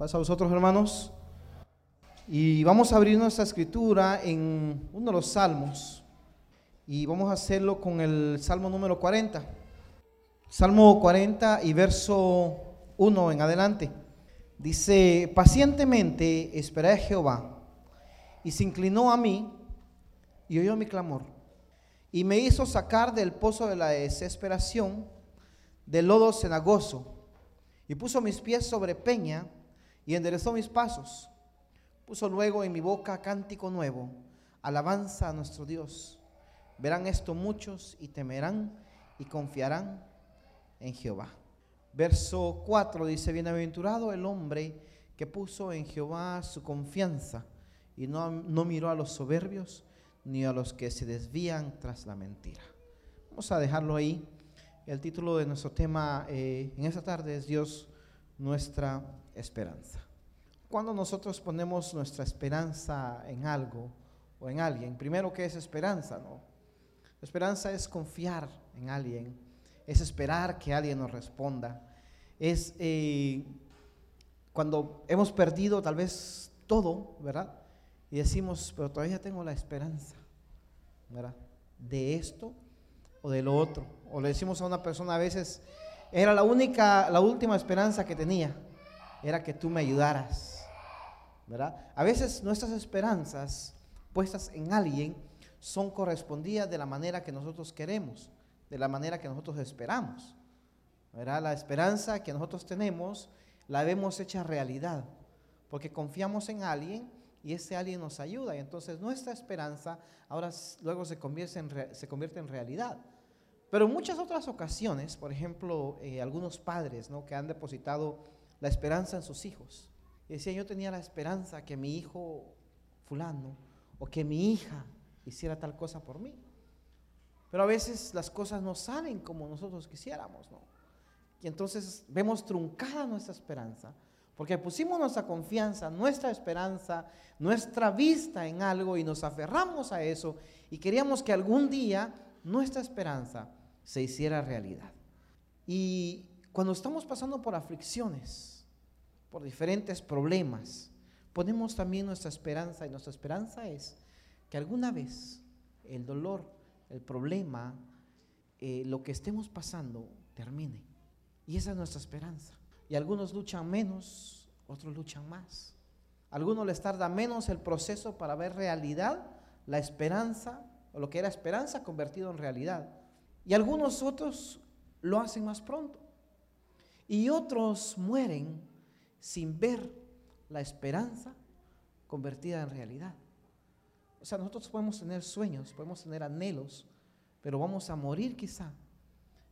Pasa a vosotros, hermanos. Y vamos a abrir nuestra escritura en uno de los salmos. Y vamos a hacerlo con el salmo número 40. Salmo 40 y verso 1 en adelante. Dice, pacientemente esperé a Jehová y se inclinó a mí y oyó mi clamor. Y me hizo sacar del pozo de la desesperación, del lodo cenagoso, y puso mis pies sobre peña y enderezó mis pasos. Puso luego en mi boca cántico nuevo, alabanza a nuestro Dios. Verán esto muchos y temerán y confiarán en Jehová. Verso 4 dice, bienaventurado el hombre que puso en Jehová su confianza y no, no miró a los soberbios ni a los que se desvían tras la mentira. Vamos a dejarlo ahí. El título de nuestro tema eh, en esta tarde es Dios, nuestra esperanza. Cuando nosotros ponemos nuestra esperanza en algo o en alguien, primero, ¿qué es esperanza? No? Esperanza es confiar en alguien, es esperar que alguien nos responda, es eh, cuando hemos perdido tal vez todo, ¿verdad? Y decimos, pero todavía tengo la esperanza, ¿verdad? De esto o de lo otro. O le decimos a una persona a veces, era la única, la última esperanza que tenía, era que tú me ayudaras, ¿verdad? A veces nuestras esperanzas puestas en alguien son correspondidas de la manera que nosotros queremos, de la manera que nosotros esperamos, ¿verdad? La esperanza que nosotros tenemos la vemos hecha realidad, porque confiamos en alguien y ese alguien nos ayuda. Y entonces nuestra esperanza ahora luego se convierte en, realidad. Pero en muchas otras ocasiones, por ejemplo, eh, algunos padres ¿no? que han depositado la esperanza en sus hijos. Y decían, yo tenía la esperanza que mi hijo fulano o que mi hija hiciera tal cosa por mí. Pero a veces las cosas no salen como nosotros quisiéramos, ¿no? Y entonces vemos truncada nuestra esperanza porque pusimos nuestra confianza, nuestra esperanza, nuestra vista en algo y nos aferramos a eso y queríamos que algún día nuestra esperanza se hiciera realidad. Y cuando estamos pasando por aflicciones, por diferentes problemas, ponemos también nuestra esperanza y nuestra esperanza es que alguna vez el dolor, el problema, eh, lo que estemos pasando termine. Y esa es nuestra esperanza. Y algunos luchan menos, otros luchan más. algunos les tarda menos el proceso para ver realidad, la esperanza, o lo que era esperanza convertido en realidad. Y algunos otros lo hacen más pronto. Y otros mueren sin ver la esperanza convertida en realidad. O sea, nosotros podemos tener sueños, podemos tener anhelos, pero vamos a morir quizá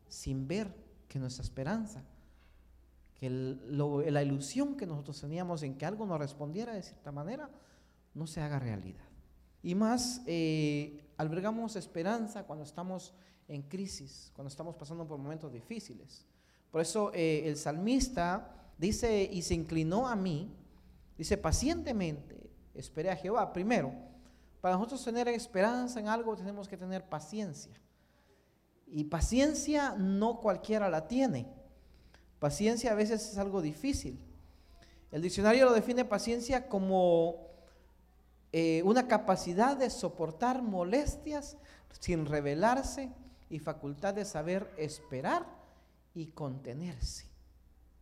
sin ver que nuestra esperanza que la ilusión que nosotros teníamos en que algo nos respondiera de cierta manera no se haga realidad. Y más, eh, albergamos esperanza cuando estamos en crisis, cuando estamos pasando por momentos difíciles. Por eso eh, el salmista dice, y se inclinó a mí, dice, pacientemente esperé a Jehová. Primero, para nosotros tener esperanza en algo tenemos que tener paciencia. Y paciencia no cualquiera la tiene. Paciencia a veces es algo difícil. El diccionario lo define paciencia como eh, una capacidad de soportar molestias sin rebelarse y facultad de saber esperar y contenerse.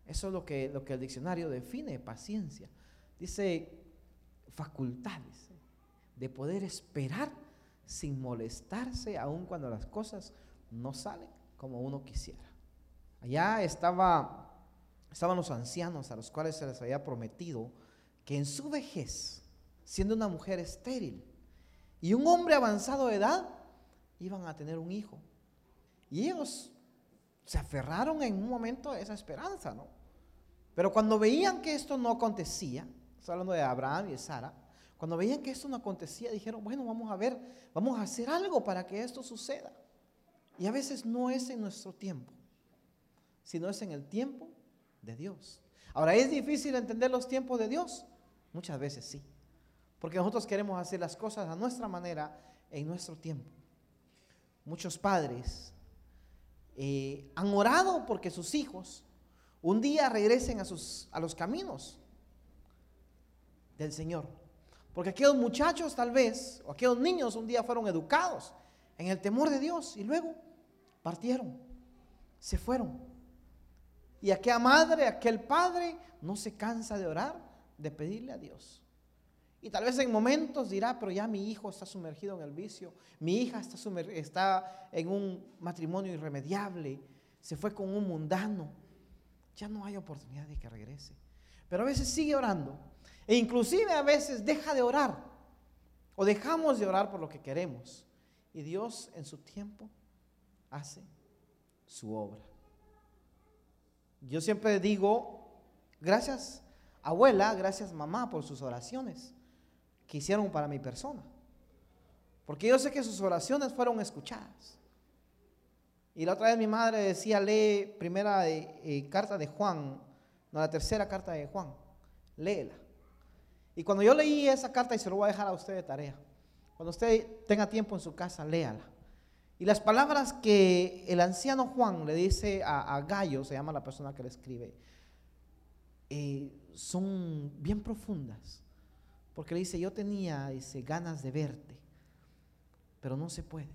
Eso es lo que, lo que el diccionario define paciencia. Dice facultades de poder esperar sin molestarse aun cuando las cosas no salen como uno quisiera. Allá estaba, estaban los ancianos a los cuales se les había prometido que en su vejez, siendo una mujer estéril y un hombre avanzado de edad, iban a tener un hijo. Y ellos se aferraron en un momento a esa esperanza, ¿no? Pero cuando veían que esto no acontecía, estoy hablando de Abraham y de Sara, cuando veían que esto no acontecía, dijeron, bueno, vamos a ver, vamos a hacer algo para que esto suceda. Y a veces no es en nuestro tiempo sino es en el tiempo de Dios. Ahora, ¿es difícil entender los tiempos de Dios? Muchas veces sí, porque nosotros queremos hacer las cosas a nuestra manera, en nuestro tiempo. Muchos padres eh, han orado porque sus hijos un día regresen a, sus, a los caminos del Señor. Porque aquellos muchachos tal vez, o aquellos niños un día fueron educados en el temor de Dios y luego partieron, se fueron. Y aquella madre, aquel padre no se cansa de orar, de pedirle a Dios. Y tal vez en momentos dirá, pero ya mi hijo está sumergido en el vicio, mi hija está, está en un matrimonio irremediable, se fue con un mundano, ya no hay oportunidad de que regrese. Pero a veces sigue orando e inclusive a veces deja de orar o dejamos de orar por lo que queremos. Y Dios en su tiempo hace su obra. Yo siempre digo, gracias abuela, gracias mamá por sus oraciones que hicieron para mi persona. Porque yo sé que sus oraciones fueron escuchadas. Y la otra vez mi madre decía, lee primera eh, carta de Juan, no la tercera carta de Juan, léela. Y cuando yo leí esa carta, y se lo voy a dejar a usted de tarea, cuando usted tenga tiempo en su casa, léala. Y las palabras que el anciano Juan le dice a, Gallo, se llama la persona que le escribe, eh, son bien profundas. Porque le dice, yo tenía dice, ganas de verte, pero no se puede.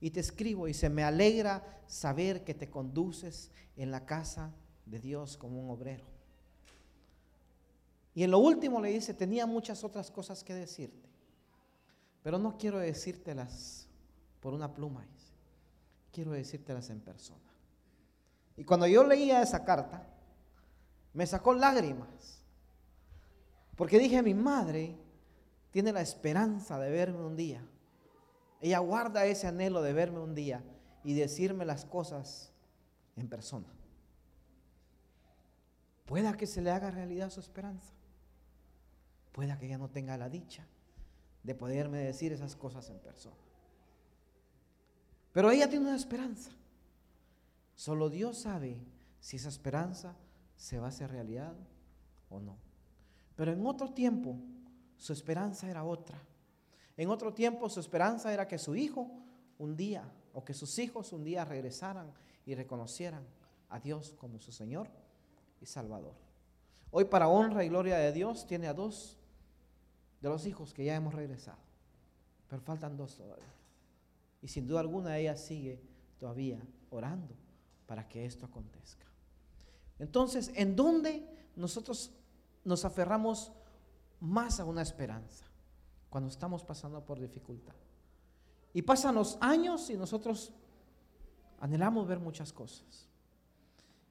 Y te escribo y se me alegra saber que te conduces en la casa de Dios como un obrero. Y en lo último le dice, tenía muchas otras cosas que decirte, pero no quiero decírtelas por una pluma, quiero decírtelas en persona. Y cuando yo leía esa carta, me sacó lágrimas porque dije, mi madre tiene la esperanza de verme un día. Ella guarda ese anhelo de verme un día y decirme las cosas en persona. Pueda que se le haga realidad su esperanza. Pueda que ella no tenga la dicha de poderme decir esas cosas en persona. Pero ella tiene una esperanza. Solo Dios sabe si esa esperanza se va a hacer realidad o no. Pero en otro tiempo su esperanza era otra. En otro tiempo su esperanza era que su hijo un día o que sus hijos un día regresaran y reconocieran a Dios como su Señor y Salvador. Hoy para honra y gloria de Dios tiene a dos de los hijos que ya hemos regresado. Pero faltan dos todavía. Y sin duda alguna ella sigue todavía orando para que esto acontezca. Entonces, ¿en dónde nosotros nos aferramos más a una esperanza cuando estamos pasando por dificultad. Y pasan los años y nosotros anhelamos ver muchas cosas.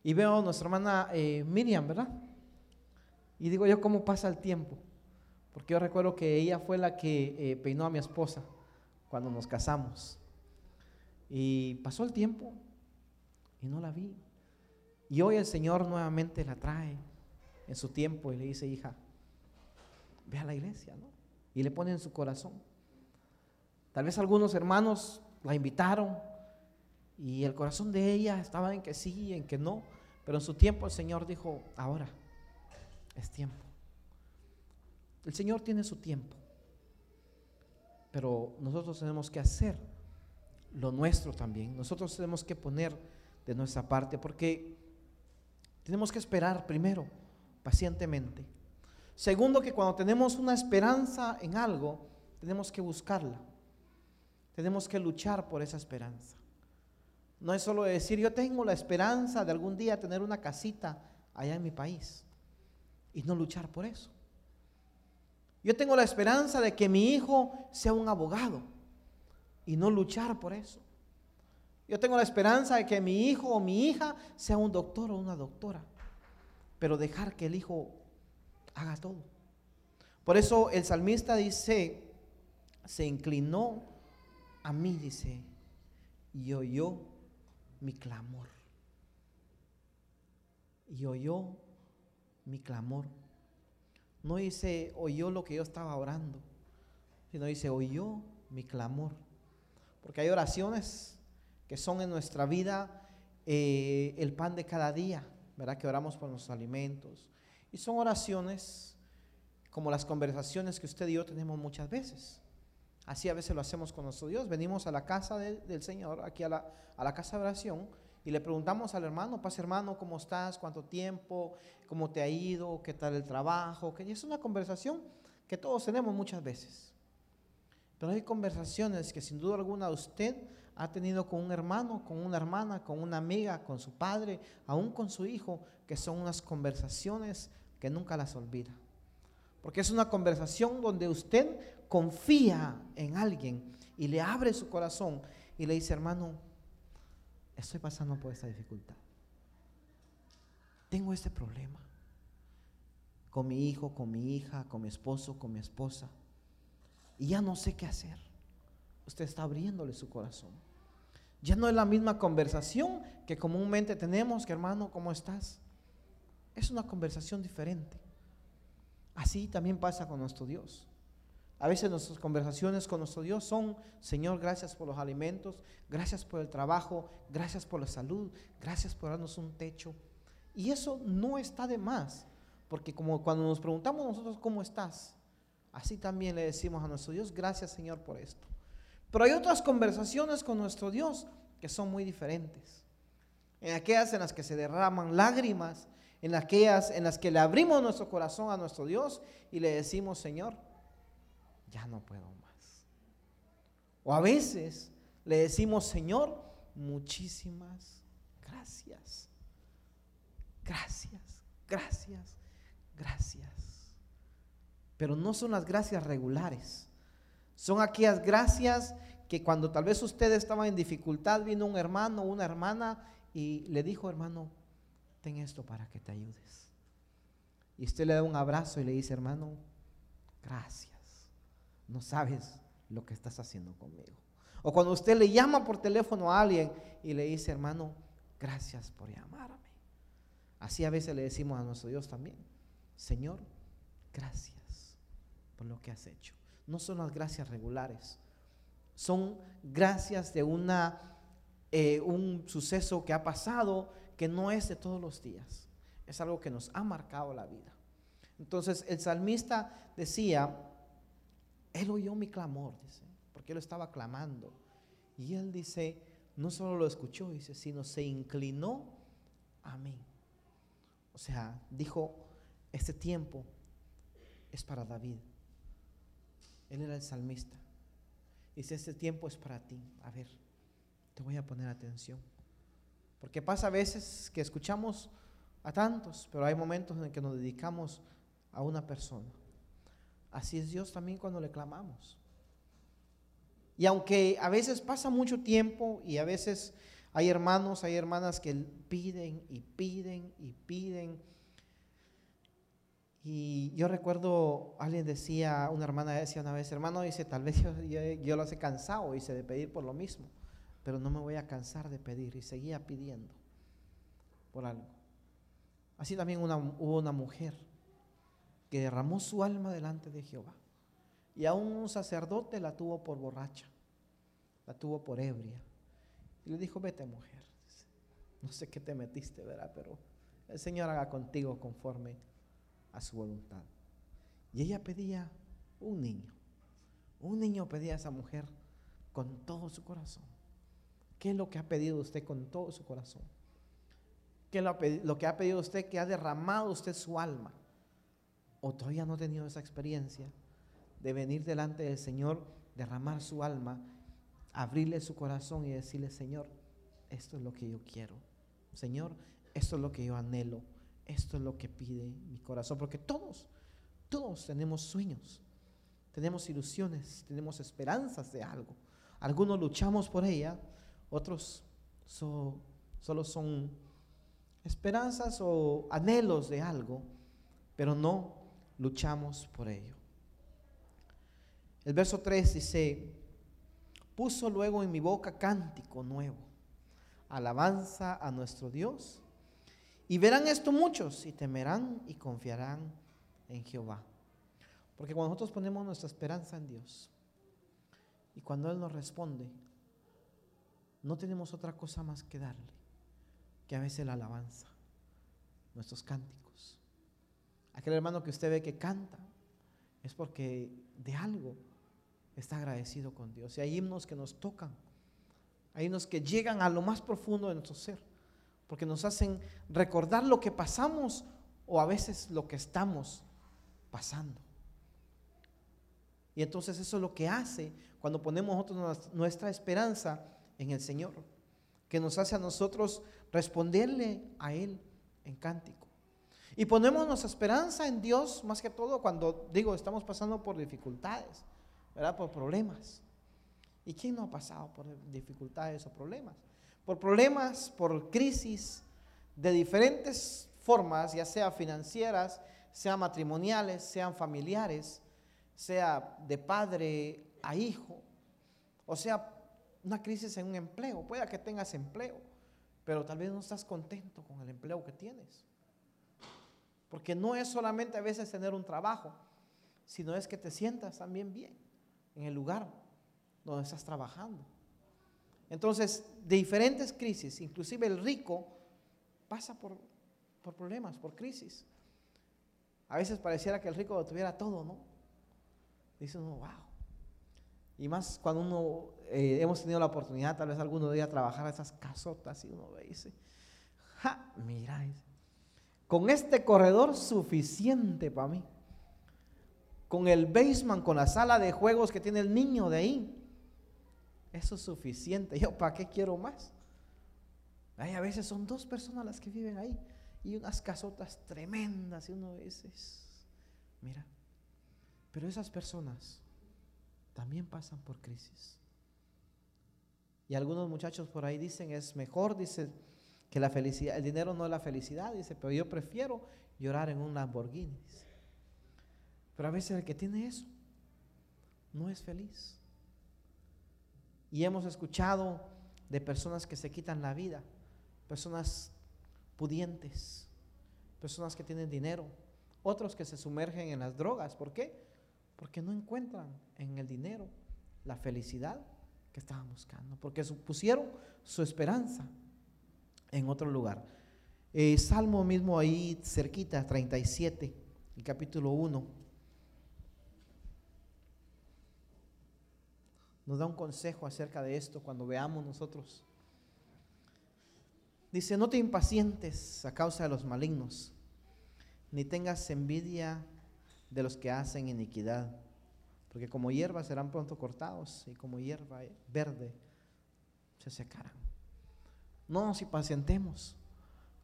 Y veo a nuestra hermana eh, Miriam, ¿verdad? Y digo yo, ¿cómo pasa el tiempo? Porque yo recuerdo que ella fue la que eh, peinó a mi esposa cuando nos casamos. Y pasó el tiempo y no la vi. Y hoy el Señor nuevamente la trae en su tiempo y le dice, hija, ve a la iglesia, ¿no? Y le pone en su corazón. Tal vez algunos hermanos la invitaron y el corazón de ella estaba en que sí, en que no, pero en su tiempo el Señor dijo, ahora es tiempo. El Señor tiene su tiempo, pero nosotros tenemos que hacer lo nuestro también. Nosotros tenemos que poner de nuestra parte porque tenemos que esperar primero pacientemente. Segundo, que cuando tenemos una esperanza en algo, tenemos que buscarla. Tenemos que luchar por esa esperanza. No es solo decir, yo tengo la esperanza de algún día tener una casita allá en mi país y no luchar por eso. Yo tengo la esperanza de que mi hijo sea un abogado y no luchar por eso. Yo tengo la esperanza de que mi hijo o mi hija sea un doctor o una doctora pero dejar que el Hijo haga todo. Por eso el salmista dice, se inclinó a mí, dice, y oyó mi clamor. Y oyó mi clamor. No dice, oyó lo que yo estaba orando, sino dice, oyó mi clamor. Porque hay oraciones que son en nuestra vida eh, el pan de cada día. ¿Verdad? Que oramos por los alimentos. Y son oraciones como las conversaciones que usted y yo tenemos muchas veces. Así a veces lo hacemos con nuestro Dios. Venimos a la casa del Señor, aquí a la, a la casa de oración, Y le preguntamos al hermano, paz hermano, ¿cómo estás? ¿Cuánto tiempo? ¿Cómo te ha ido? ¿Qué tal el trabajo? Que es una conversación que todos tenemos muchas veces. Pero hay conversaciones que sin duda alguna usted ha tenido con un hermano, con una hermana, con una amiga, con su padre, aún con su hijo, que son unas conversaciones que nunca las olvida. Porque es una conversación donde usted confía en alguien y le abre su corazón y le dice, hermano, estoy pasando por esta dificultad. Tengo este problema con mi hijo, con mi hija, con mi esposo, con mi esposa. Y ya no sé qué hacer. Usted está abriéndole su corazón. Ya no es la misma conversación que comúnmente tenemos, que hermano, ¿cómo estás? Es una conversación diferente. Así también pasa con nuestro Dios. A veces nuestras conversaciones con nuestro Dios son, Señor, gracias por los alimentos, gracias por el trabajo, gracias por la salud, gracias por darnos un techo. Y eso no está de más, porque como cuando nos preguntamos nosotros cómo estás, así también le decimos a nuestro Dios, gracias Señor por esto. Pero hay otras conversaciones con nuestro Dios que son muy diferentes. En aquellas en las que se derraman lágrimas, en aquellas en las que le abrimos nuestro corazón a nuestro Dios y le decimos, Señor, ya no puedo más. O a veces le decimos, Señor, muchísimas gracias. Gracias, gracias, gracias. Pero no son las gracias regulares. Son aquellas gracias que cuando tal vez usted estaba en dificultad, vino un hermano una hermana y le dijo, hermano, ten esto para que te ayudes. Y usted le da un abrazo y le dice, hermano, gracias. No sabes lo que estás haciendo conmigo. O cuando usted le llama por teléfono a alguien y le dice, hermano, gracias por llamarme. Así a veces le decimos a nuestro Dios también, Señor, gracias por lo que has hecho. No son las gracias regulares, son gracias de una, eh, un suceso que ha pasado que no es de todos los días. Es algo que nos ha marcado la vida. Entonces el salmista decía, él oyó mi clamor, dice, porque él estaba clamando. Y él dice, no solo lo escuchó, dice, sino se inclinó a mí. O sea, dijo, este tiempo es para David. Él era el salmista. Dice, este tiempo es para ti. A ver, te voy a poner atención. Porque pasa a veces que escuchamos a tantos, pero hay momentos en que nos dedicamos a una persona. Así es Dios también cuando le clamamos. Y aunque a veces pasa mucho tiempo y a veces hay hermanos, hay hermanas que piden y piden y piden. Y yo recuerdo, alguien decía, una hermana decía una vez, hermano, dice, tal vez yo, yo, lo he cansado, dice, de pedir por lo mismo pero no me voy a cansar de pedir. Y seguía pidiendo por algo. Así también hubo una mujer que derramó su alma delante de Jehová. Y aún un sacerdote la tuvo por borracha, la tuvo por ebria. Y le dijo, vete mujer. No sé qué te metiste, ¿verdad? Pero el Señor haga contigo conforme a su voluntad. Y ella pedía un niño. Un niño pedía a esa mujer con todo su corazón. ¿Qué es lo que ha pedido usted con todo su corazón? ¿Qué es lo, que ha pedido usted que ha derramado usted su alma? ¿O todavía no ha tenido esa experiencia de venir delante del Señor, derramar su alma, abrirle su corazón y decirle, Señor, esto es lo que yo quiero. Señor, esto es lo que yo anhelo. Esto es lo que pide mi corazón. Porque todos, todos tenemos sueños, tenemos ilusiones, tenemos esperanzas de algo. Algunos luchamos por ella, otros solo son esperanzas o anhelos de algo, pero no luchamos por ello. El verso 3 dice, puso luego en mi boca cántico nuevo, alabanza a nuestro Dios. Y verán esto muchos y temerán y confiarán en Jehová. Porque cuando nosotros ponemos nuestra esperanza en Dios y cuando Él nos responde, no tenemos otra cosa más que darle que a veces la alabanza, nuestros cánticos. Aquel hermano que usted ve que canta es porque de algo está agradecido con Dios. Y hay himnos que nos tocan, hay himnos que llegan a lo más profundo de nuestro ser, porque nos hacen recordar lo que pasamos o a veces lo que estamos pasando. Y entonces eso es lo que hace cuando ponemos nosotros nuestra esperanza en el Señor, que nos hace a nosotros responderle a Él en cántico. Y ponemos nuestra esperanza en Dios más que todo cuando digo estamos pasando por dificultades, ¿verdad? Por problemas. ¿Y quién no ha pasado por dificultades o problemas? Por problemas, por crisis de diferentes formas, ya sea financieras, sea matrimoniales, sean familiares, sea de padre a hijo, o sea una crisis en un empleo. Pueda que tengas empleo, pero tal vez no estás contento con el empleo que tienes. Porque no es solamente a veces tener un trabajo, sino es que te sientas también bien en el lugar donde estás trabajando. Entonces, de diferentes crisis, inclusive el rico pasa por, por problemas, por crisis. A veces pareciera que el rico lo tuviera todo, ¿no? Dice uno, wow. Y más cuando uno eh, hemos tenido la oportunidad, tal vez alguno día, trabajar a esas casotas y uno dice, ja, mira, con este corredor suficiente para mí. Con el basement, con la sala de juegos que tiene el niño de ahí. Eso es suficiente. Yo, ¿para qué quiero más? Hay a veces son dos personas las que viven ahí y unas casotas tremendas y uno dice, mira, pero esas personas también pasan por crisis. Y algunos muchachos por ahí dicen, es mejor, dice, que la felicidad, el dinero no es la felicidad, dice, pero yo prefiero llorar en un Lamborghini. Pero a veces el que tiene eso no es feliz. Y hemos escuchado de personas que se quitan la vida, personas pudientes, personas que tienen dinero, otros que se sumergen en las drogas. ¿Por qué? Porque no encuentran en el dinero la felicidad que estaban buscando, porque pusieron su esperanza en otro lugar. Eh, Salmo mismo ahí cerquita, 37, el capítulo 1. Nos da un consejo acerca de esto cuando veamos nosotros Dice, no te impacientes a causa de los malignos, ni tengas envidia de los que hacen iniquidad, porque como hierba serán pronto cortados y como hierba verde se secarán. No nos impacientemos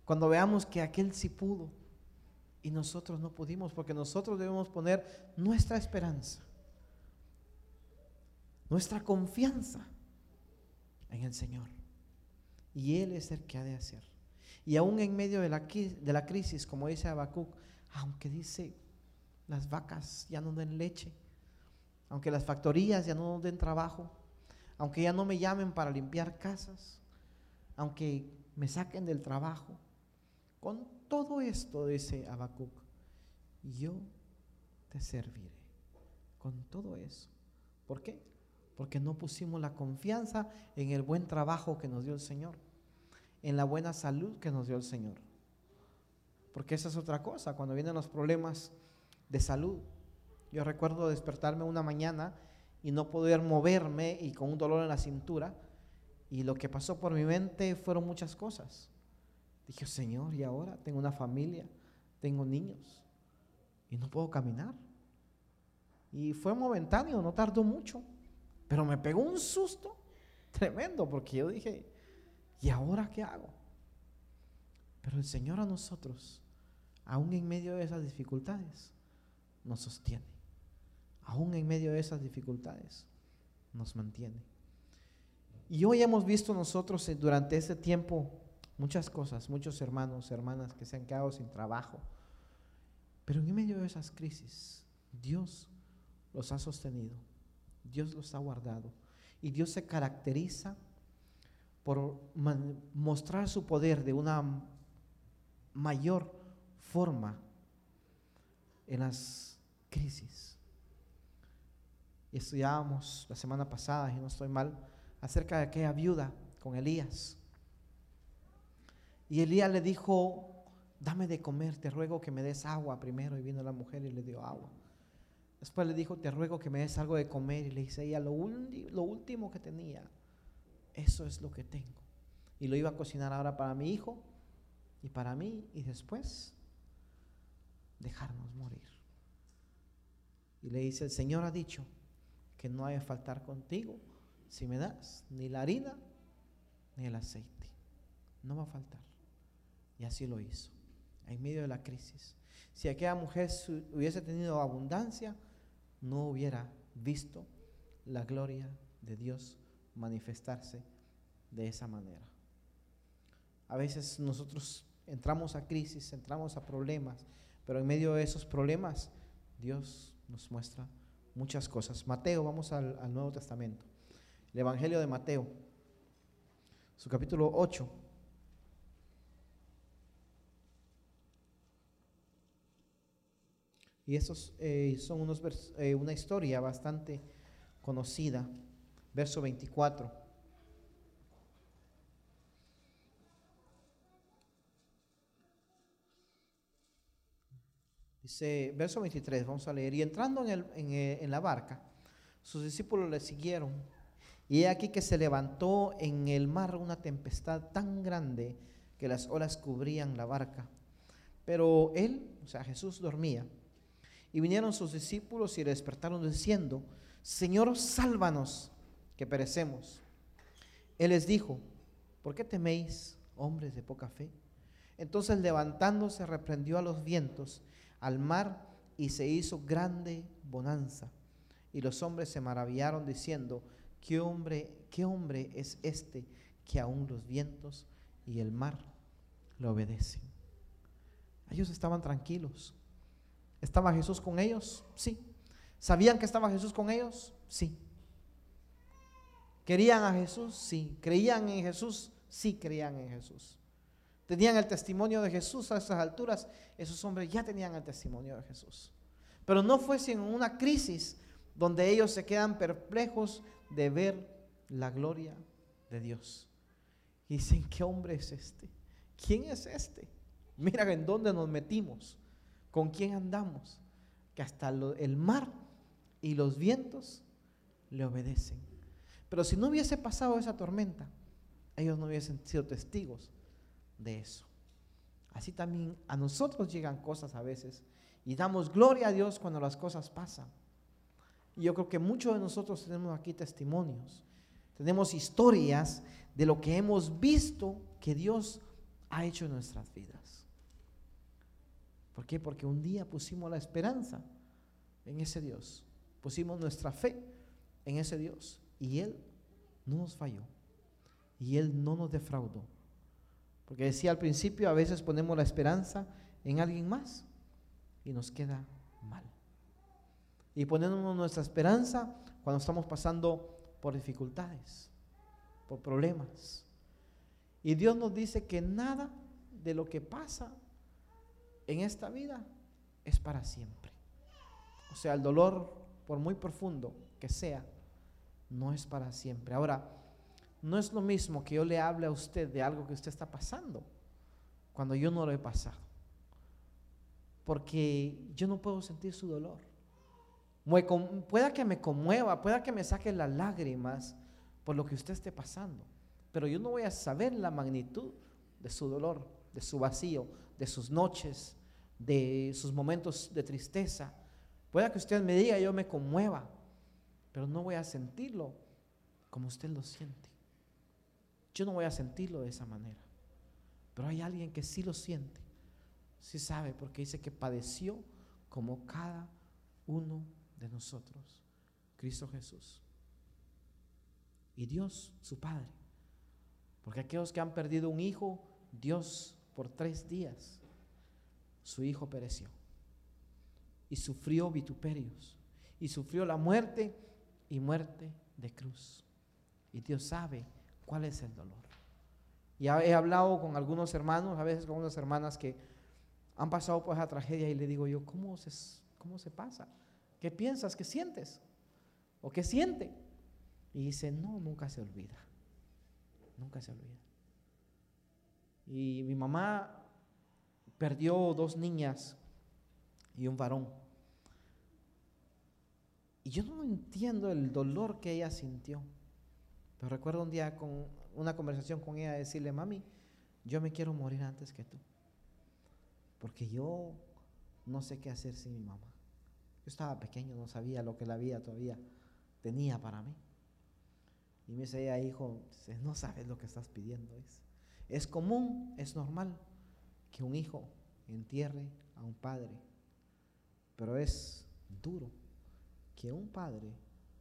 cuando veamos que aquel sí pudo y nosotros no pudimos, porque nosotros debemos poner nuestra esperanza, nuestra confianza en el Señor. Y Él es el que ha de hacer. Y aún en medio de la, de la crisis, como dice Habacuc, aunque dice las vacas ya no den leche, aunque las factorías ya no den trabajo, aunque ya no me llamen para limpiar casas, aunque me saquen del trabajo, con todo esto, dice Habacuc, yo te serviré. Con todo eso. ¿Por qué? Porque no pusimos la confianza en el buen trabajo que nos dio el Señor en la buena salud que nos dio el Señor. Porque esa es otra cosa, cuando vienen los problemas de salud. Yo recuerdo despertarme una mañana y no poder moverme y con un dolor en la cintura. Y lo que pasó por mi mente fueron muchas cosas. Dije, Señor, ¿y ahora? Tengo una familia, tengo niños y no puedo caminar. Y fue momentáneo, no tardó mucho, pero me pegó un susto tremendo porque yo dije, ¿y ahora qué hago? Pero el Señor a nosotros, aún en medio de esas dificultades, nos sostiene. Aún en medio de esas dificultades, nos mantiene. Y hoy hemos visto nosotros durante ese tiempo muchas cosas, muchos hermanos, hermanas que se han quedado sin trabajo. Pero en medio de esas crisis, Dios los ha sostenido, Dios los ha guardado. Y Dios se caracteriza por mostrar su poder de una mayor forma en las crisis. Estudiábamos la semana pasada, y no estoy mal, acerca de aquella viuda con Elías. Y Elías le dijo, dame de comer, te ruego que me des agua primero. Y vino la mujer y le dio agua. Después le dijo, te ruego que me des algo de comer. Y le dice ella, lo, lo último que tenía eso es lo que tengo. Y lo iba a cocinar ahora para mi hijo y para mí y después dejarnos morir. Y le dice, el Señor ha dicho que no hay que faltar contigo si me das ni la harina ni el aceite. No va a faltar. Y así lo hizo, en medio de la crisis. Si aquella mujer hubiese tenido abundancia, no hubiera visto la gloria de Dios manifestarse de esa manera. A veces nosotros entramos a crisis, entramos a problemas, pero en medio de esos problemas Dios nos muestra muchas cosas. Mateo, vamos al, al Nuevo Testamento. El Evangelio de Mateo, su capítulo 8. Y esos eh, son unos eh, una historia bastante conocida. Verso 24. Dice, verso 23, vamos a leer. Y entrando en, el, en, eh, en la barca, sus discípulos le siguieron. Y he aquí que se levantó en el mar una tempestad tan grande que las olas cubrían la barca. Pero él, o sea, Jesús dormía. Y vinieron sus discípulos y le despertaron diciendo, Señor, sálvanos, que perecemos. Él les dijo, ¿por qué teméis, hombres de poca fe? Entonces levantándose reprendió a los vientos, al mar, y se hizo grande bonanza. Y los hombres se maravillaron diciendo, ¿qué hombre, qué hombre es este que aún los vientos y el mar le obedecen? Ellos estaban tranquilos. ¿Estaba Jesús con ellos? Sí. ¿Sabían que estaba Jesús con ellos? Sí. ¿Querían a Jesús? Sí. ¿Creían en Jesús? Sí, creían en Jesús. ¿Tenían el testimonio de Jesús a esas alturas? Esos hombres ya tenían el testimonio de Jesús. Pero no fue sino una crisis donde ellos se quedan perplejos de ver la gloria de Dios. Y dicen, ¿qué hombre es este? ¿Quién es este? Mira en dónde nos metimos. ¿Con quién andamos? Que hasta el mar y los vientos le obedecen. Pero si no hubiese pasado esa tormenta, ellos no hubiesen sido testigos de eso. Así también a nosotros llegan cosas a veces y damos gloria a Dios cuando las cosas pasan. Y yo creo que muchos de nosotros tenemos aquí testimonios, tenemos historias de lo que hemos visto que Dios ha hecho en nuestras vidas. ¿Por qué? Porque un día pusimos la esperanza en ese Dios, pusimos nuestra fe en ese Dios y Él no nos falló y Él no nos defraudó. Porque decía al principio, a veces ponemos la esperanza en alguien más y nos queda mal. Y ponemos nuestra esperanza cuando estamos pasando por dificultades, por problemas. Y Dios nos dice que nada de lo que pasa en esta vida es para siempre. O sea, el dolor, por muy profundo que sea, no es para siempre. Ahora, no es lo mismo que yo le hable a usted de algo que usted está pasando cuando yo no lo he pasado. Porque yo no puedo sentir su dolor. Pueda que me conmueva, pueda que me saque las lágrimas por lo que usted esté pasando. Pero yo no voy a saber la magnitud de su dolor, de su vacío, de sus noches, de sus momentos de tristeza. Pueda que usted me diga, yo me conmueva, pero no voy a sentirlo como usted lo siente. Yo no voy a sentirlo de esa manera. Pero hay alguien que sí lo siente, sí sabe, porque dice que padeció como cada uno de nosotros, Cristo Jesús. Y Dios, su Padre. Porque aquellos que han perdido un hijo, Dios por tres días su hijo pereció. Y sufrió vituperios. Y sufrió la muerte y muerte de cruz. Y Dios sabe cuál es el dolor. Y he hablado con algunos hermanos, a veces con unas hermanas que han pasado por esa tragedia y le digo yo, ¿cómo se, cómo se pasa? ¿Qué piensas? ¿Qué sientes? ¿O qué siente? Y dice, no, nunca se olvida. Nunca se olvida. Y mi mamá perdió dos niñas y un varón. Y yo no entiendo el dolor que ella sintió. Pero recuerdo un día con una conversación con ella decirle, mami, yo me quiero morir antes que tú. Porque yo no sé qué hacer sin mi mamá. Yo estaba pequeño, no sabía lo que la vida todavía tenía para mí. Y me decía, hijo, no sabes lo que estás pidiendo. Es, es común, es normal que un hijo entierre a un padre, pero es duro que un padre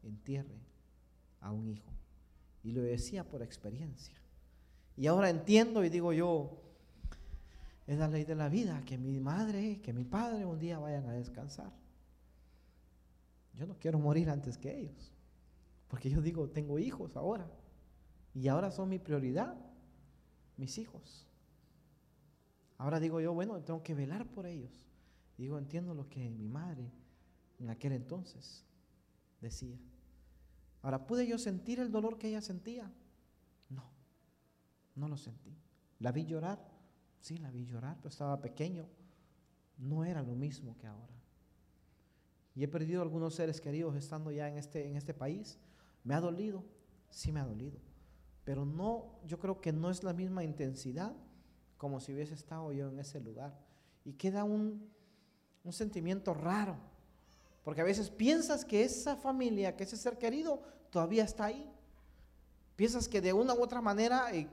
entierre a un hijo. Y lo decía por experiencia. Y ahora entiendo y digo yo, es la ley de la vida, que mi madre, que mi padre un día vayan a descansar. Yo no quiero morir antes que ellos, porque yo digo, tengo hijos ahora, y ahora son mi prioridad, mis hijos. Ahora digo yo, bueno, tengo que velar por ellos. digo, entiendo lo que mi madre en aquel entonces decía. Ahora, ¿pude yo sentir el dolor que ella sentía? No, no lo sentí. ¿La vi llorar? Sí, la vi llorar, pero estaba pequeño. No era lo mismo que ahora. Y he perdido algunos seres queridos estando ya en este, en este país. ¿Me ha dolido? Sí me ha dolido. Pero no, yo creo que no es la misma intensidad como si hubiese estado yo en ese lugar. Y queda un, un sentimiento raro porque a veces piensas que esa familia, que ese ser querido, todavía está ahí. Piensas que de una u otra manera eh,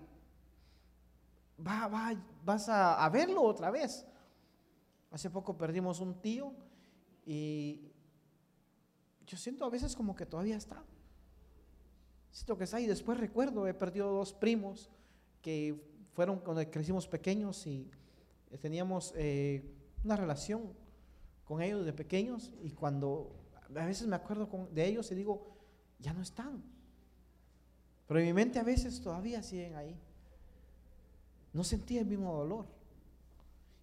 va, vas a, verlo otra vez. Hace poco perdimos un tío y yo siento a veces como que todavía está. Siento que está ahí. Después recuerdo, he perdido dos primos que fueron cuando crecimos pequeños y teníamos eh, una relación con ellos de pequeños y cuando a veces me acuerdo de ellos y digo, ya no están. Pero en mi mente a veces todavía siguen ahí. No sentía el mismo dolor.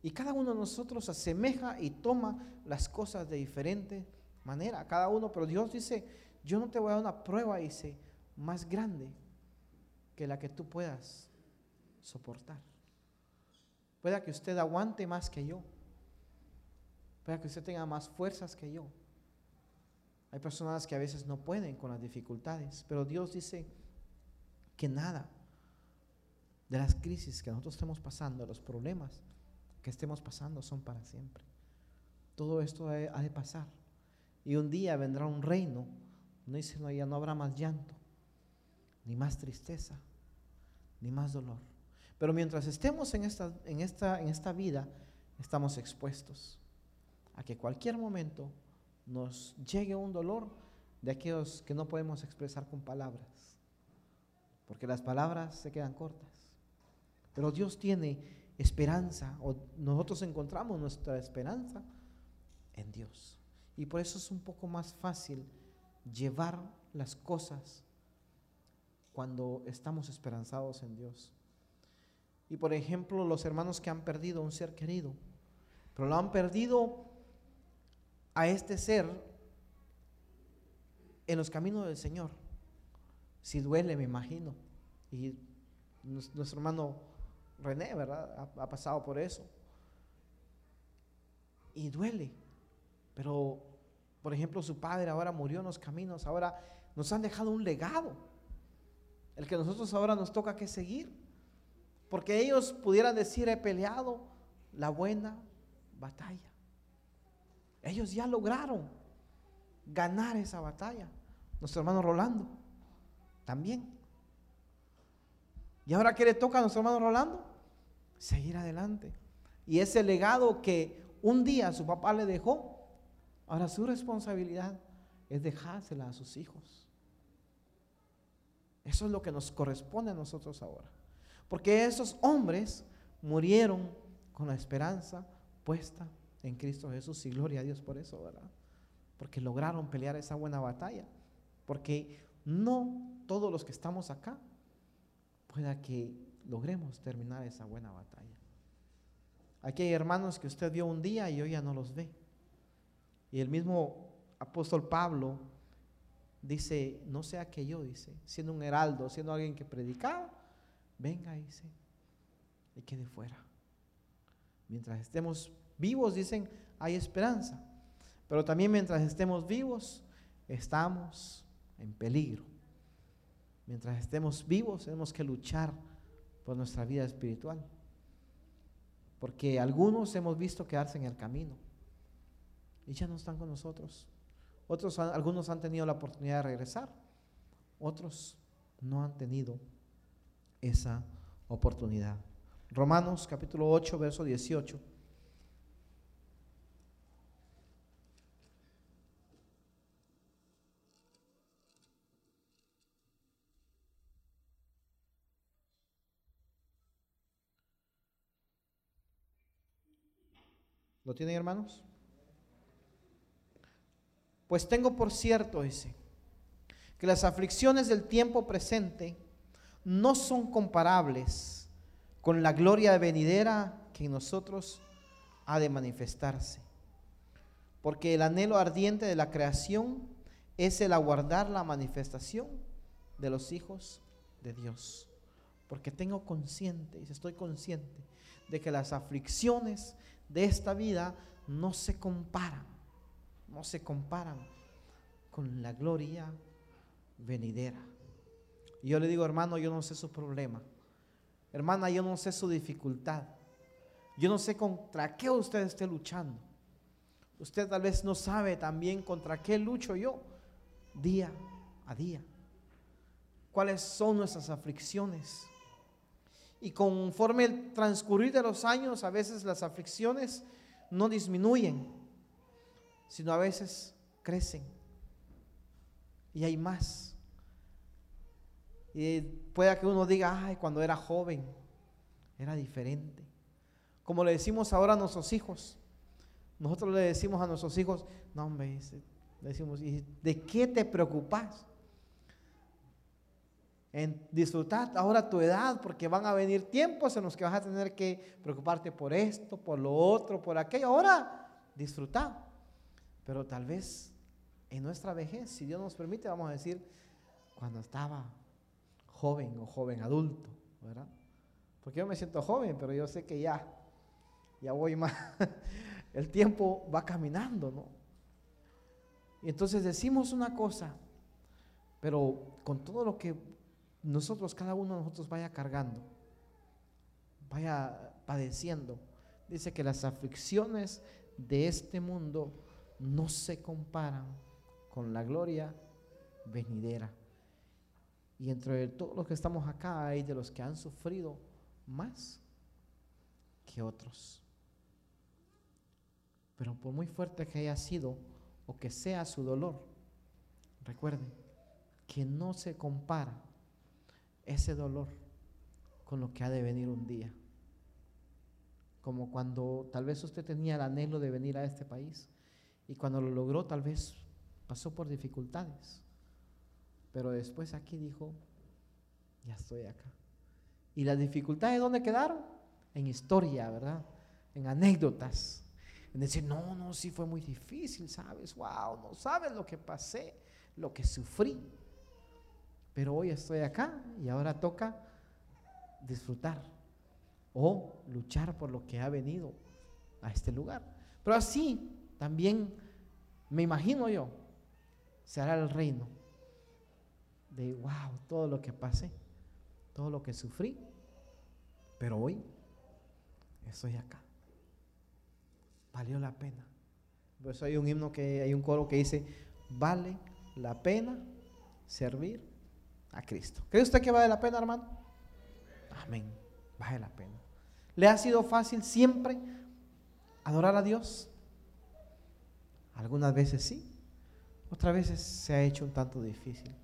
Y cada uno de nosotros asemeja y toma las cosas de diferente manera, cada uno, pero Dios dice, yo no te voy a dar una prueba, dice, más grande que la que tú puedas soportar. Pueda que usted aguante más que yo para que usted tenga más fuerzas que yo. Hay personas que a veces no pueden con las dificultades, pero Dios dice que nada de las crisis que nosotros estemos pasando, los problemas que estemos pasando son para siempre. Todo esto ha de pasar. Y un día vendrá un reino no dice, no, ya no habrá más llanto, ni más tristeza, ni más dolor. Pero mientras estemos en esta, en esta, en esta vida, estamos expuestos a que cualquier momento nos llegue un dolor de aquellos que no podemos expresar con palabras, porque las palabras se quedan cortas. Pero Dios tiene esperanza, o nosotros encontramos nuestra esperanza en Dios. Y por eso es un poco más fácil llevar las cosas cuando estamos esperanzados en Dios. Y por ejemplo, los hermanos que han perdido un ser querido, pero lo han perdido a este ser en los caminos del Señor. Si duele, me imagino. Y nuestro hermano René, ¿verdad? Ha, pasado por eso. Y duele. Pero, por ejemplo, su padre ahora murió en los caminos, ahora nos han dejado un legado. El que nosotros ahora nos toca que seguir. Porque ellos pudieran decir, he peleado la buena batalla. Ellos ya lograron ganar esa batalla. Nuestro hermano Rolando también. ¿Y ahora qué le toca a nuestro hermano Rolando? Seguir adelante. Y ese legado que un día su papá le dejó, ahora su responsabilidad es dejársela a sus hijos. Eso es lo que nos corresponde a nosotros ahora. Porque esos hombres murieron con la esperanza puesta en Cristo Jesús y gloria a Dios por eso, ¿verdad? Porque lograron pelear esa buena batalla. Porque no todos los que estamos acá pueda que logremos terminar esa buena batalla. Aquí hay hermanos que usted vio un día y hoy ya no los ve. Y el mismo apóstol Pablo dice, no sea que yo, dice, siendo un heraldo, siendo alguien que predicaba, venga, dice, y quede fuera. Mientras estemos vivos, dicen, hay esperanza. Pero también mientras estemos vivos, estamos en peligro. Mientras estemos vivos, tenemos que luchar por nuestra vida espiritual. Porque algunos hemos visto quedarse en el camino y ya no están con nosotros. Otros, algunos han tenido la oportunidad de regresar, otros no han tenido esa oportunidad. Romanos capítulo 8, verso 18. ¿Lo tienen hermanos? Pues tengo por cierto, dice, que las aflicciones del tiempo presente no son comparables con la gloria venidera que en nosotros ha de manifestarse. Porque el anhelo ardiente de la creación es el aguardar la manifestación de los hijos de Dios. Porque tengo consciente, y estoy consciente, de que las aflicciones de esta vida no se comparan, no se comparan con la gloria venidera. Y yo le digo, hermano, yo no sé su problema. Hermana, yo no sé su dificultad. Yo no sé contra qué usted esté luchando. Usted tal vez no sabe también contra qué lucho yo día a día. ¿Cuáles son nuestras aflicciones? Y conforme el transcurrir de los años, a veces las aflicciones no disminuyen, sino a veces crecen. Y hay más. Y pueda que uno diga, ay, cuando era joven era diferente. Como le decimos ahora a nuestros hijos. Nosotros le decimos a nuestros hijos, no hombre, le decimos, ¿de qué te preocupas? En disfrutar ahora tu edad, porque van a venir tiempos en los que vas a tener que preocuparte por esto, por lo otro, por aquello. Ahora disfrutar. Pero tal vez en nuestra vejez, si Dios nos permite, vamos a decir, cuando estaba joven o joven adulto, ¿verdad? Porque yo me siento joven, pero yo sé que ya, ya voy más. El tiempo va caminando, ¿no? Y entonces decimos una cosa, pero con todo lo que nosotros, cada uno de nosotros vaya cargando, vaya padeciendo. Dice que las aflicciones de este mundo no se comparan con la gloria venidera. Y entre todos los que estamos acá hay de los que han sufrido más que otros. Pero por muy fuerte que haya sido o que sea su dolor, recuerden que no se compara ese dolor con lo que ha de venir un día. Como cuando tal vez usted tenía el anhelo de venir a este país y cuando lo logró tal vez pasó por dificultades. Pero después aquí dijo, ya estoy acá. ¿Y las dificultades dónde quedaron? En historia, ¿verdad? En anécdotas. En decir, no, no, sí fue muy difícil, ¿sabes? Wow, no sabes lo que pasé, lo que sufrí. Pero hoy estoy acá y ahora toca disfrutar o luchar por lo que ha venido a este lugar. Pero así también me imagino yo, será el reino de, wow, todo lo que pasé, todo lo que sufrí, pero hoy estoy acá. Valió la pena. Por eso hay un himno que hay un coro que dice, vale la pena servir a Cristo. ¿Cree usted que vale la pena, hermano? Amén. Vale la pena. ¿Le ha sido fácil siempre adorar a Dios? Algunas veces sí, otras veces se ha hecho un tanto difícil.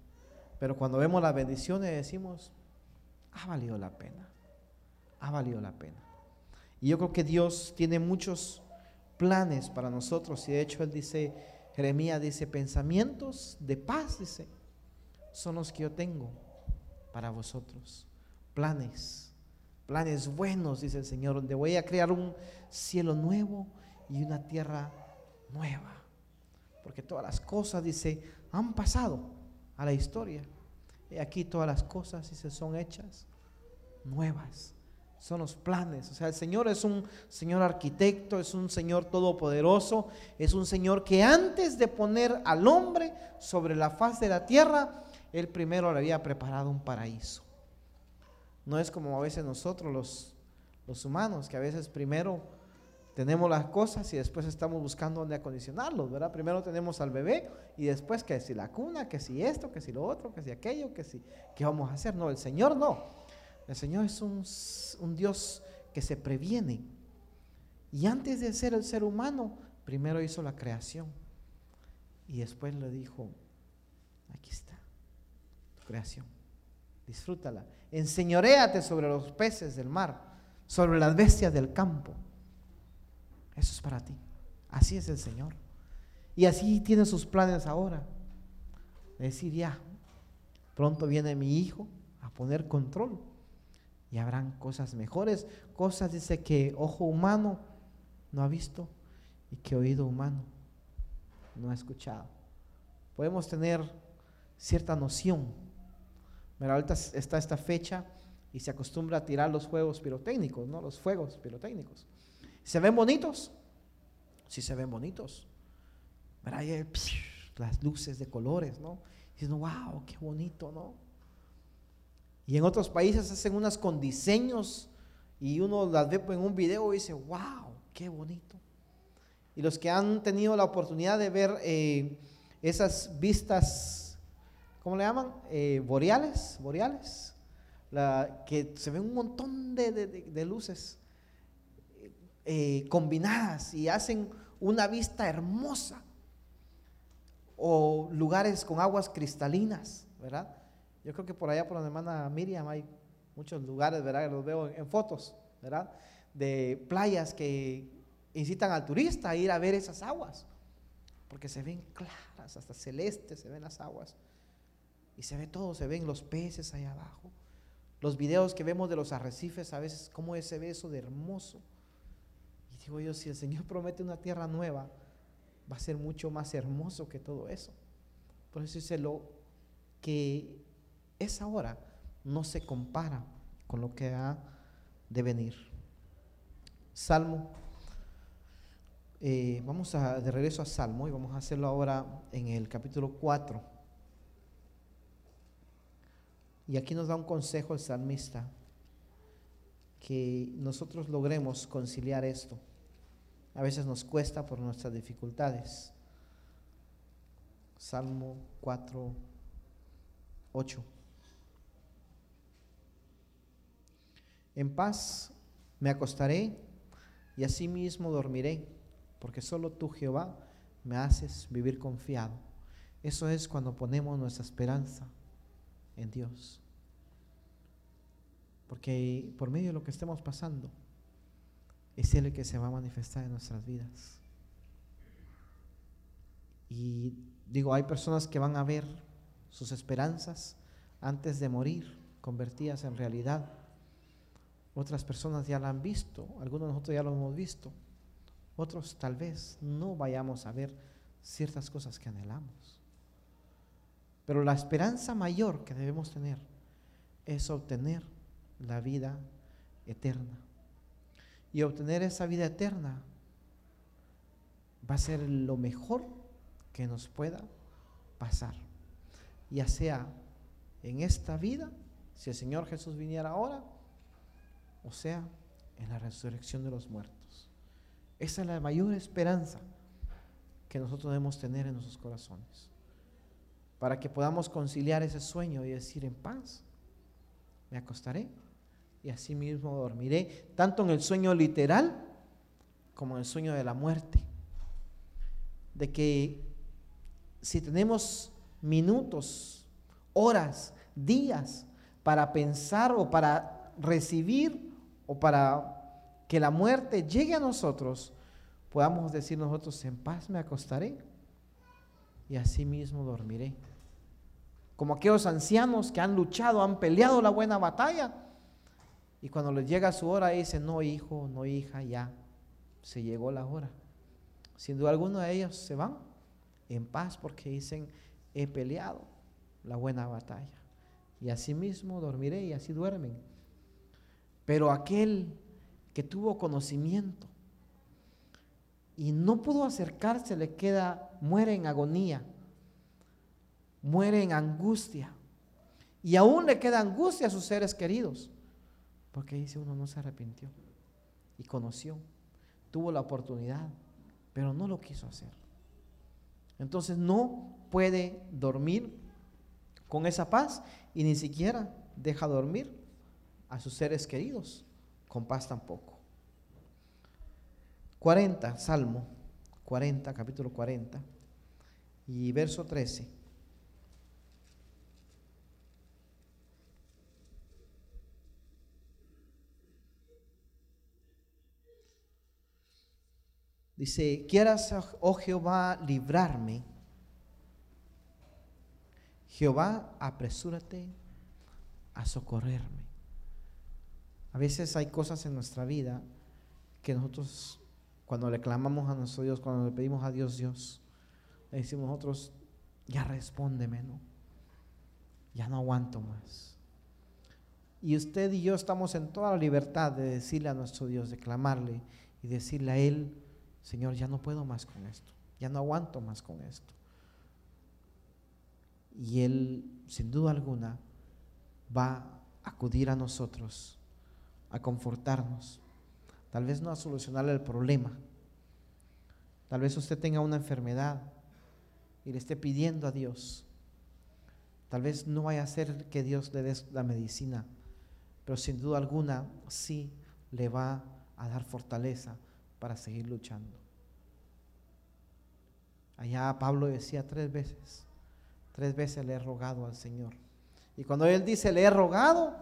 Pero cuando vemos las bendiciones decimos, ha valido la pena, ha valido la pena. Y yo creo que Dios tiene muchos planes para nosotros y de hecho Él dice, Jeremías dice, pensamientos de paz, dice, son los que yo tengo para vosotros. Planes, planes buenos, dice el Señor, donde voy a crear un cielo nuevo y una tierra nueva. Porque todas las cosas, dice, han pasado a la historia. Y aquí todas las cosas, dice, son hechas nuevas. Son los planes. O sea, el Señor es un Señor arquitecto, es un Señor todopoderoso, es un Señor que antes de poner al hombre sobre la faz de la tierra, él primero le había preparado un paraíso. No es como a veces nosotros los, los humanos, que a veces primero tenemos las cosas y después estamos buscando dónde acondicionarlos, ¿verdad? Primero tenemos al bebé y después que si la cuna, que si esto, que si lo otro, que si aquello, que si, ¿qué vamos a hacer? No, el Señor no. El Señor es un, un Dios que se previene. Y antes de ser el ser humano, primero hizo la creación. Y después le dijo, aquí está, tu creación, disfrútala. Enseñoréate sobre los peces del mar, sobre las bestias del campo eso es para ti. Así es el Señor. Y así tiene sus planes ahora. decir, ya, pronto viene mi hijo a poner control. Y habrán cosas mejores, cosas, dice, que ojo humano no ha visto y que oído humano no ha escuchado. Podemos tener cierta noción. Pero ahorita está esta fecha y se acostumbra a tirar los juegos pirotécnicos, ¿no? Los fuegos pirotécnicos. ¿Se ven bonitos? Sí se ven bonitos. Pero hay las luces de colores, ¿no? Y dicen, wow, qué bonito, ¿no? Y en otros países hacen unas con diseños y uno las ve en un video y dice, wow, qué bonito. Y los que han tenido la oportunidad de ver eh, esas vistas, ¿cómo le llaman? Eh, boreales, boreales, que se ven un montón de luces eh, combinadas y hacen una vista hermosa. O lugares con aguas cristalinas, ¿verdad? Yo creo que por allá, por donde hermana Miriam, hay muchos lugares, ¿verdad? Los veo en fotos, ¿verdad? De playas que incitan al turista a ir a ver esas aguas, porque se ven claras, hasta celestes se ven las aguas. Y se ve todo, se ven los peces ahí abajo. Los videos que vemos de los arrecifes, a veces, cómo se ve eso de hermoso. Digo yo, si el Señor promete una tierra nueva, va a ser mucho más hermoso que todo eso. Por eso dice lo que es ahora no se compara con lo que ha de venir. Salmo. Eh, vamos a, de regreso a Salmo y vamos a hacerlo ahora en el capítulo 4. Y aquí nos da un consejo el salmista, que nosotros logremos conciliar esto a veces nos cuesta por nuestras dificultades. Salmo 4, 8. En paz me acostaré y asimismo dormiré, porque solo tú, Jehová, me haces vivir confiado. Eso es cuando ponemos nuestra esperanza en Dios. Porque por medio de lo que estemos pasando, es el que se va a manifestar en nuestras vidas. Y digo, hay personas que van a ver sus esperanzas antes de morir convertidas en realidad. Otras personas ya la han visto, algunos de nosotros ya lo hemos visto. Otros tal vez no vayamos a ver ciertas cosas que anhelamos. Pero la esperanza mayor que debemos tener es obtener la vida eterna y obtener esa vida eterna va a ser lo mejor que nos pueda pasar. Ya sea en esta vida, si el Señor Jesús viniera ahora, o sea, en la resurrección de los muertos. Esa es la mayor esperanza que nosotros debemos tener en nuestros corazones. Para que podamos conciliar ese sueño y decir en paz, me acostaré y así mismo dormiré, tanto en el sueño literal como en el sueño de la muerte. De que si tenemos minutos, horas, días para pensar o para recibir o para que la muerte llegue a nosotros, podamos decir nosotros, en paz me acostaré y así mismo dormiré. Como aquellos ancianos que han luchado, han peleado la buena batalla y cuando les llega su hora, dicen, no hijo, no hija, ya, se llegó la hora. Sin duda alguna de ellos se van en paz porque dicen, he peleado la buena batalla. Y así mismo dormiré y así duermen. Pero aquel que tuvo conocimiento y no pudo acercarse, le queda, muere en agonía, muere en angustia. Y aún le queda angustia a sus seres queridos. Porque dice uno no se arrepintió. y conoció, tuvo la oportunidad, pero no lo quiso hacer. Entonces no puede dormir con esa paz y ni siquiera deja dormir a sus seres queridos con paz tampoco. 40, Salmo 40, capítulo 40 y verso 13. Dice, quieras, oh Jehová, librarme. Jehová, apresúrate a socorrerme. A veces hay cosas en nuestra vida que nosotros, cuando le clamamos a nuestro Dios, cuando le pedimos a Dios, Dios, le decimos nosotros, ya respóndeme, ¿no? Ya no aguanto más. Y usted y yo estamos en toda la libertad de decirle a nuestro Dios, de clamarle y decirle a Él, Señor, ya no puedo más con esto, ya no aguanto más con esto. Y Él, sin duda alguna, va a acudir a nosotros, a confortarnos, tal vez no a solucionar el problema. Tal vez usted tenga una enfermedad y le esté pidiendo a Dios. Tal vez no vaya a ser que Dios le dé la medicina, pero sin duda alguna sí le va a dar fortaleza para seguir luchando. Allá Pablo decía tres veces, tres veces le he rogado al Señor. Y cuando él dice le he rogado,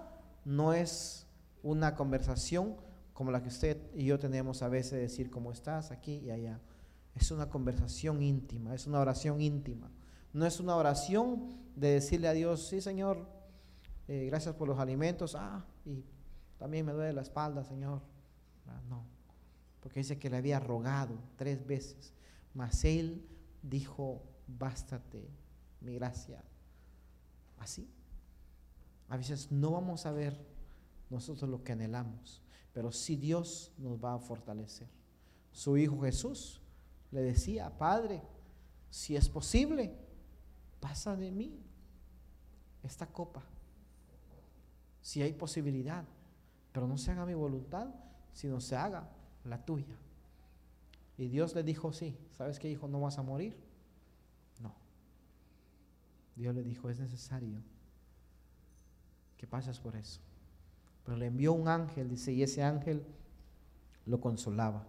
no es una conversación como la que usted y yo tenemos a veces decir cómo estás aquí y allá. Es una conversación íntima, es una oración íntima. No es una oración de decirle a Dios, sí Señor, eh, gracias por los alimentos, ah, y también me duele la espalda, Señor. Ah, no, porque dice que le había rogado tres veces, mas él dijo, bástate mi gracia. Así. A veces no vamos a ver nosotros lo que anhelamos, pero sí Dios nos va a fortalecer. Su Hijo Jesús le decía, Padre, si es posible, pasa de mí esta copa. Si hay posibilidad, pero no se haga mi voluntad, sino se haga la tuya. Y Dios le dijo, sí, ¿sabes qué hijo? No vas a morir. No. Dios le dijo, es necesario que pases por eso. Pero le envió un ángel, dice, y ese ángel lo consolaba.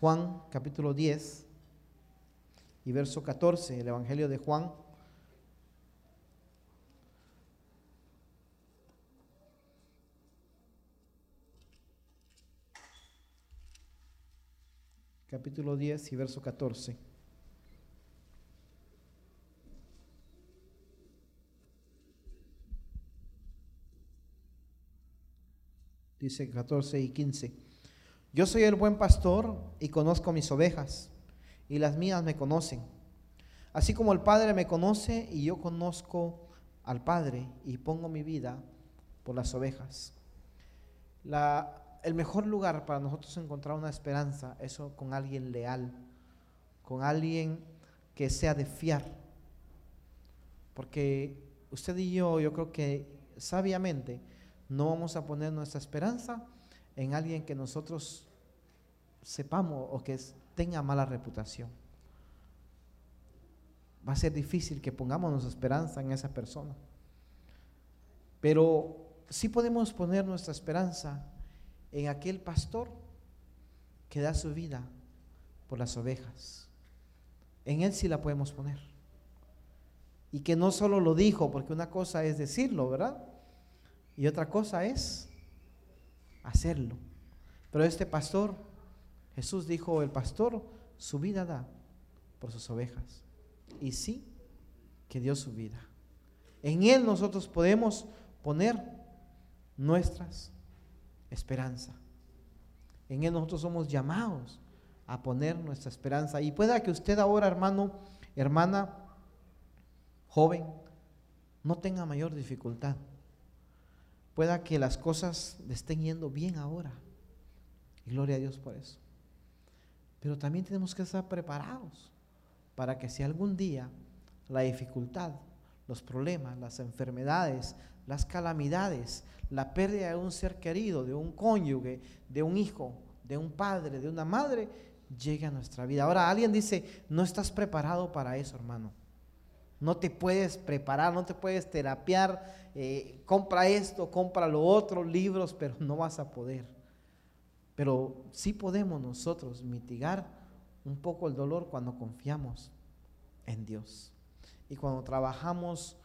Juan capítulo 10 y verso 14, el Evangelio de Juan. Capítulo 10 y verso 14. Dice 14 y 15. Yo soy el buen pastor y conozco mis ovejas, y las mías me conocen. Así como el Padre me conoce y yo conozco al Padre y pongo mi vida por las ovejas. La el mejor lugar para nosotros encontrar una esperanza es con alguien leal, con alguien que sea de fiar. Porque usted y yo, yo creo que sabiamente no vamos a poner nuestra esperanza en alguien que nosotros sepamos o que tenga mala reputación. Va a ser difícil que pongamos nuestra esperanza en esa persona. Pero sí podemos poner nuestra esperanza en aquel pastor que da su vida por las ovejas. En Él sí la podemos poner. Y que no solo lo dijo, porque una cosa es decirlo, ¿verdad? Y otra cosa es hacerlo. Pero este pastor, Jesús dijo, el pastor su vida da por sus ovejas. Y sí, que dio su vida. En Él nosotros podemos poner nuestras esperanza. En Él nosotros somos llamados a poner nuestra esperanza. Y pueda que usted ahora, hermano, hermana, joven, no tenga mayor dificultad. Pueda que las cosas le estén yendo bien ahora. Y gloria a Dios por eso. Pero también tenemos que estar preparados para que si algún día la dificultad los problemas, las enfermedades, las calamidades, la pérdida de un ser querido, de un cónyuge, de un hijo, de un padre, de una madre, llegue a nuestra vida. Ahora alguien dice, no estás preparado para eso, hermano. No te puedes preparar, no te puedes terapiar, eh, compra esto, compra lo otro, libros, pero no vas a poder. Pero sí podemos nosotros mitigar un poco el dolor cuando confiamos en Dios. Y cuando trabajamos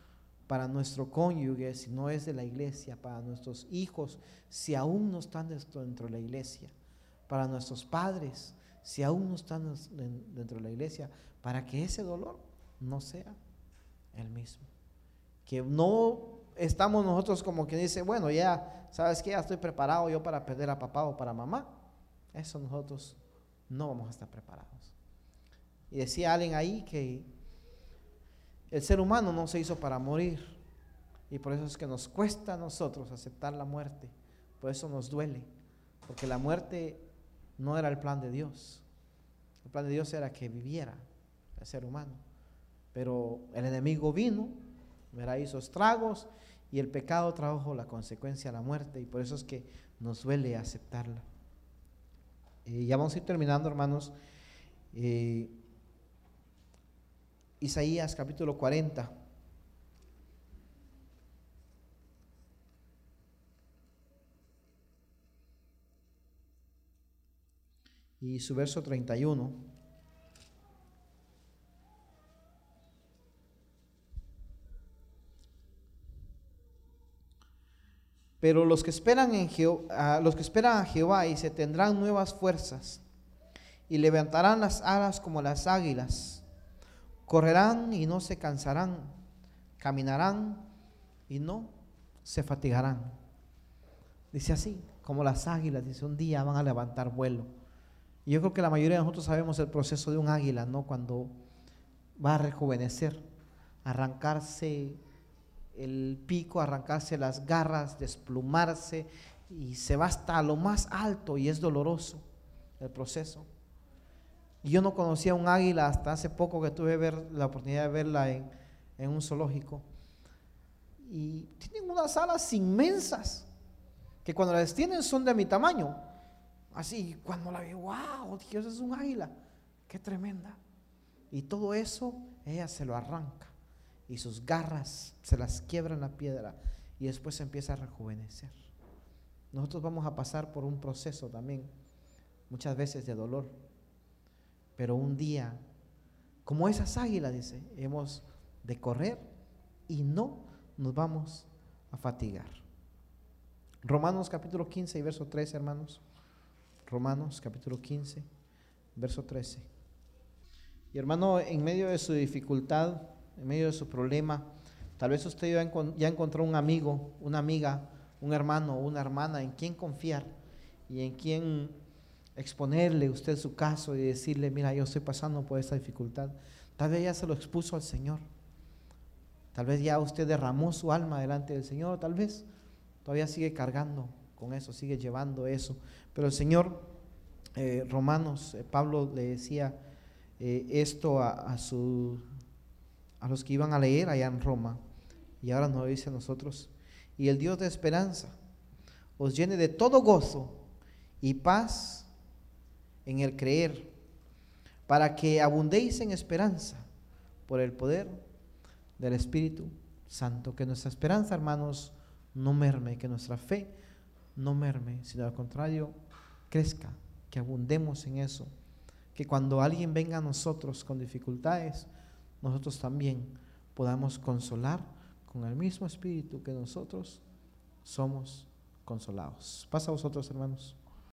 para nuestro cónyuge, si no es de la iglesia, para nuestros hijos, si aún no están dentro de la iglesia, para nuestros padres, si aún no están dentro de la iglesia, para que ese dolor no sea el mismo. Que no estamos nosotros como que dice, bueno, ya, ¿sabes qué? Ya estoy preparado yo para perder a papá o para mamá. Eso nosotros no vamos a estar preparados. Y decía alguien ahí que el ser humano no se hizo para morir. Y por eso es que nos cuesta a nosotros aceptar la muerte. Por eso nos duele. Porque la muerte no era el plan de Dios. El plan de Dios era que viviera el ser humano. Pero el enemigo vino, hizo estragos y el pecado trajo la consecuencia, la muerte. Y por eso es que nos duele aceptarla. Y ya vamos a ir terminando, hermanos. Eh, Isaías capítulo 40. Y su verso 31. Pero los que esperan en Jehová, los que esperan a Jehová y se tendrán nuevas fuerzas y levantarán las alas como las águilas Correrán y no se cansarán, caminarán y no se fatigarán. Dice así, como las águilas, dice, un día van a levantar vuelo. Y yo creo que la mayoría de nosotros sabemos el proceso de un águila, ¿no? Cuando va a rejuvenecer, arrancarse el pico, arrancarse las garras, desplumarse y se va hasta lo más alto y es doloroso el proceso. Yo no conocía un águila hasta hace poco que tuve la oportunidad de verla en, un zoológico. Y tienen unas alas inmensas, que cuando las tienen son de mi tamaño. Así, cuando la vi, wow, Dios es un águila, qué tremenda. Y todo eso ella se lo arranca y sus garras se las quiebra en la piedra y después empieza a rejuvenecer. Nosotros vamos a pasar por un proceso también, muchas veces de dolor pero un día, como esas águilas, dice, hemos de correr y no nos vamos a fatigar. Romanos capítulo 15 y verso 13, hermanos. Romanos capítulo 15, verso 13. Y hermano, en medio de su dificultad, en medio de su problema, tal vez usted ya encontró un amigo, una amiga, un hermano o una hermana en quien confiar y en quien exponerle usted su caso y decirle, mira, yo estoy pasando por esta dificultad. Tal vez ya se lo expuso al Señor. Tal vez ya usted derramó su alma delante del Señor. Tal vez todavía sigue cargando con eso, sigue llevando eso. Pero el Señor, eh, Romanos, eh, Pablo le decía eh, esto a, a, su, a los que iban a leer allá en Roma. Y ahora nos dice a nosotros. Y el Dios de esperanza os llene de todo gozo y paz en el creer, para que abundéis en esperanza por el poder del Espíritu Santo. Que nuestra esperanza, hermanos, no merme, que nuestra fe no merme, sino al contrario, crezca, que abundemos en eso. Que cuando alguien venga a nosotros con dificultades, nosotros también podamos consolar con el mismo espíritu que nosotros somos consolados. Pasa a vosotros, hermanos.